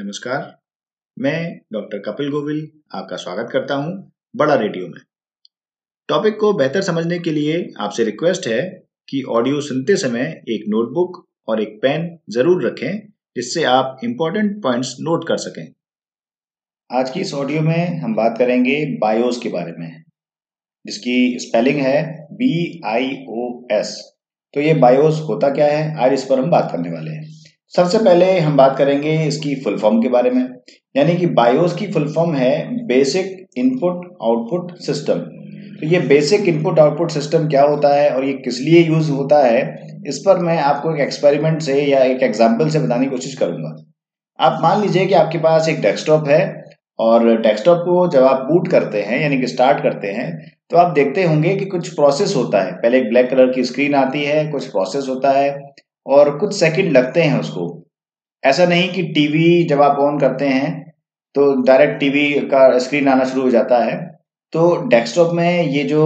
नमस्कार। मैं डॉक्टर कपिल गोविल आपका स्वागत करता हूँ बड़ा रेडियो में। टॉपिक को बेहतर समझने के लिए आपसे रिक्वेस्ट है कि ऑडियो सुनते समय एक नोटबुक और एक पेन ज़रूर रखें, जिससे आप इंपॉर्टेंट पॉइंट्स नोट कर सकें। आज की इस ऑडियो में हम बात करेंगे बायोस के बारे में, जिसकी स्पेलिंग है बी आई ओ एस तो ये बायोस होता क्या है? आज इस पर हम बात करने वाले हैं। सबसे पहले हम बात करेंगे इसकी फुल फॉर्म के बारे में, यानी कि बायोस की फुल फॉर्म है बेसिक इनपुट आउटपुट सिस्टम तो ये बेसिक इनपुट आउटपुट सिस्टम क्या होता है और ये किस लिए यूज़ होता है, इस पर मैं आपको एक एक्सपेरिमेंट से या एक एग्ज़ाम्पल से बताने की कोशिश करूँगा। आप मान लीजिए कि आपके पास एक डेस्कटॉप है और डेस्कटॉप को जब आप बूट करते हैं, यानी कि स्टार्ट करते हैं तो आप देखते होंगे कि कुछ प्रोसेस होता है। पहले एक ब्लैक कलर की स्क्रीन आती है, कुछ प्रोसेस होता है। और कुछ सेकंड लगते हैं उसको। ऐसा नहीं कि टीवी जब आप ऑन करते हैं तो डायरेक्ट टीवी का स्क्रीन आना शुरू हो जाता है। तो डेस्कटॉप में ये जो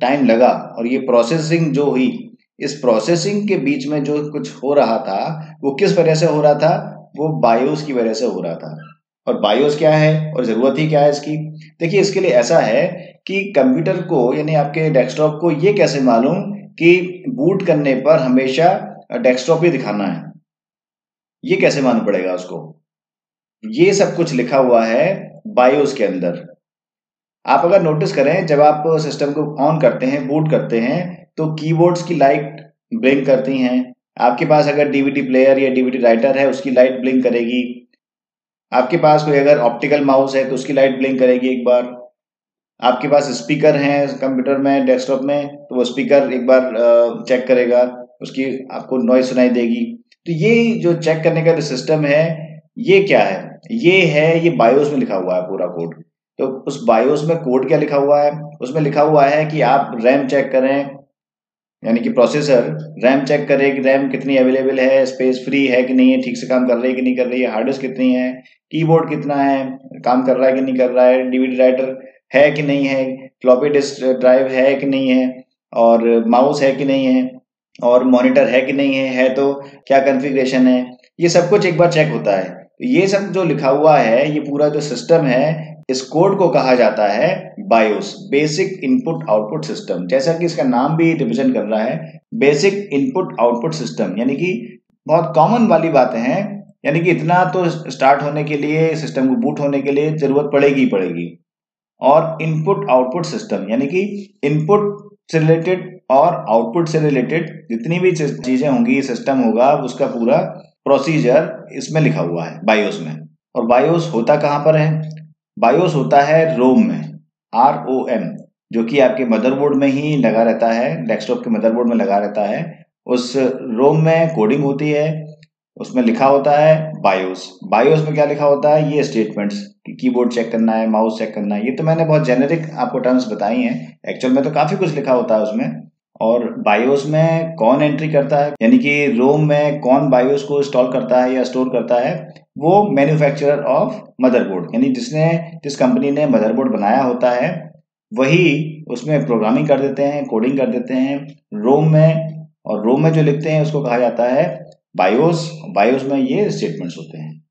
टाइम लगा और ये प्रोसेसिंग जो हुई, इस प्रोसेसिंग के बीच में जो कुछ हो रहा था, वो किस वजह से हो रहा था? वो बायोस की वजह से हो रहा था। और बायोस क्या है? और ज़रूरत ही क्या है इसकी? देखिए, इसके लिए ऐसा है कि कंप्यूटर को, यानी आपके डेस्कटॉप को ये कैसे मालूम कि बूट करने पर हमेशा डेस्कटॉप ही दिखाना है। ये कैसे मालूम पड़ेगा उसको? ये सब कुछ लिखा हुआ है बायोस के अंदर। आप अगर नोटिस करें, जब आप सिस्टम को ऑन करते हैं बूट करते हैं तो कीबोर्ड्स की लाइट ब्लिंक करती हैं। आपके पास अगर डीवीडी प्लेयर या डीवीडी राइटर है, उसकी लाइट ब्लिंक करेगी। आपके पास कोई अगर ऑप्टिकल माउस है तो उसकी लाइट ब्लिंक करेगी एक बार। आपके पास स्पीकर हैं कंप्यूटर में डेस्कटॉप में तो वो स्पीकर एक बार चेक करेगा। उसकी आपको नॉइज़ सुनाई देगी। तो ये जो चेक करने का जो सिस्टम है, ये क्या है? ये है, ये बायोस में लिखा हुआ है पूरा कोड तो उस बायोस में कोड क्या लिखा हुआ है? उसमें लिखा हुआ है कि आप रैम चेक करें, यानी कि प्रोसेसर रैम चेक करे कि रैम कितनी अवेलेबल है स्पेस फ्री है कि नहीं है, ठीक से काम कर रही है कि नहीं कर रही है हार्ड डिस्क कितनी है कीबोर्ड कितना है, काम कर रहा है कि नहीं कर रहा है डीवीडी राइटर है कि नहीं है फ्लॉपी डिस्क ड्राइव है कि नहीं है, और माउस है कि नहीं है। और मॉनिटर है कि नहीं है है तो क्या कॉन्फ़िगरेशन है? ये सब कुछ एक बार चेक होता है। तो ये सब जो लिखा हुआ है, ये पूरा जो सिस्टम है, इस कोड को कहा जाता है BIOS basic input output system जैसा कि इसका नाम भी रिप्रेजेंट कर रहा है बेसिक इनपुट आउटपुट सिस्टम यानी कि बहुत कॉमन वाली बातें हैं। यानी कि इतना तो स्टार्ट होने के लिए सिस्टम को बूट होने के लिए ज़रूरत पड़ेगी ही पड़ेगी। और इनपुट आउटपुट सिस्टम यानी कि इनपुट से रिलेटेड और आउटपुट से रिलेटेड जितनी भी चीज़ें होंगी सिस्टम होगा, उसका पूरा प्रोसीजर इसमें लिखा हुआ है बायोस में। और बायोस होता कहाँ पर है? बायोस होता है रोम में आर ओ एम जो कि आपके मदरबोर्ड में ही लगा रहता है डेस्कटॉप के मदरबोर्ड में लगा रहता है। उस रोम में कोडिंग होती है, उसमें लिखा होता है बायोस बायोस में क्या लिखा होता है? ये स्टेटमेंट्स कि कीबोर्ड चेक करना है माउस चेक करना है, ये तो मैंने बहुत जेनेरिक आपको टर्म्स बताई हैं। एक्चुअल में तो काफ़ी कुछ लिखा होता है उसमें। और बायोस में कौन एंट्री करता है? यानी कि रोम में कौन बायोस को इंस्टॉल करता है या स्टोर करता है? वो मैन्युफैक्चरर ऑफ़ मदरबोर्ड यानी जिसने, जिस कंपनी ने मदरबोर्ड बनाया होता है, वही उसमें प्रोग्रामिंग कर देते हैं कोडिंग कर देते हैं रोम में। और रोम में जो लिखते हैं, उसको कहा जाता है बायोस बायोस में ये स्टेटमेंट्स होते हैं।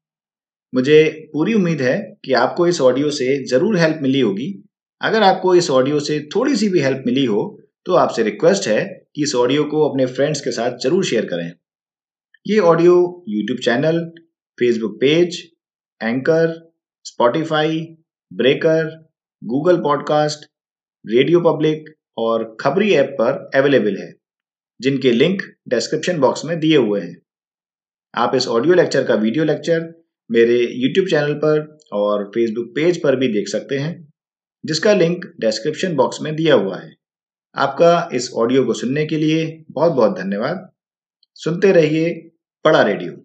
मुझे पूरी उम्मीद है कि आपको इस ऑडियो से ज़रूर हेल्प मिली होगी। अगर आपको इस ऑडियो से थोड़ी सी भी हेल्प मिली हो तो आपसे रिक्वेस्ट है कि इस ऑडियो को अपने फ्रेंड्स के साथ ज़रूर शेयर करें। ये audio YouTube channel Facebook page Anchor Spotify Breaker Google Podcasts Radio Public और खबरी ऐप पर अवेलेबल है, जिनके लिंक डिस्क्रिप्शन बॉक्स में दिए हुए हैं। आप इस ऑडियो लेक्चर का वीडियो लेक्चर मेरे यूट्यूब चैनल पर और फेसबुक पेज पर भी देख सकते हैं, जिसका लिंक डिस्क्रिप्शन बॉक्स में दिया हुआ है। आपका इस ऑडियो को सुनने के लिए बहुत बहुत धन्यवाद। सुनते रहिए पड़ा रेडियो।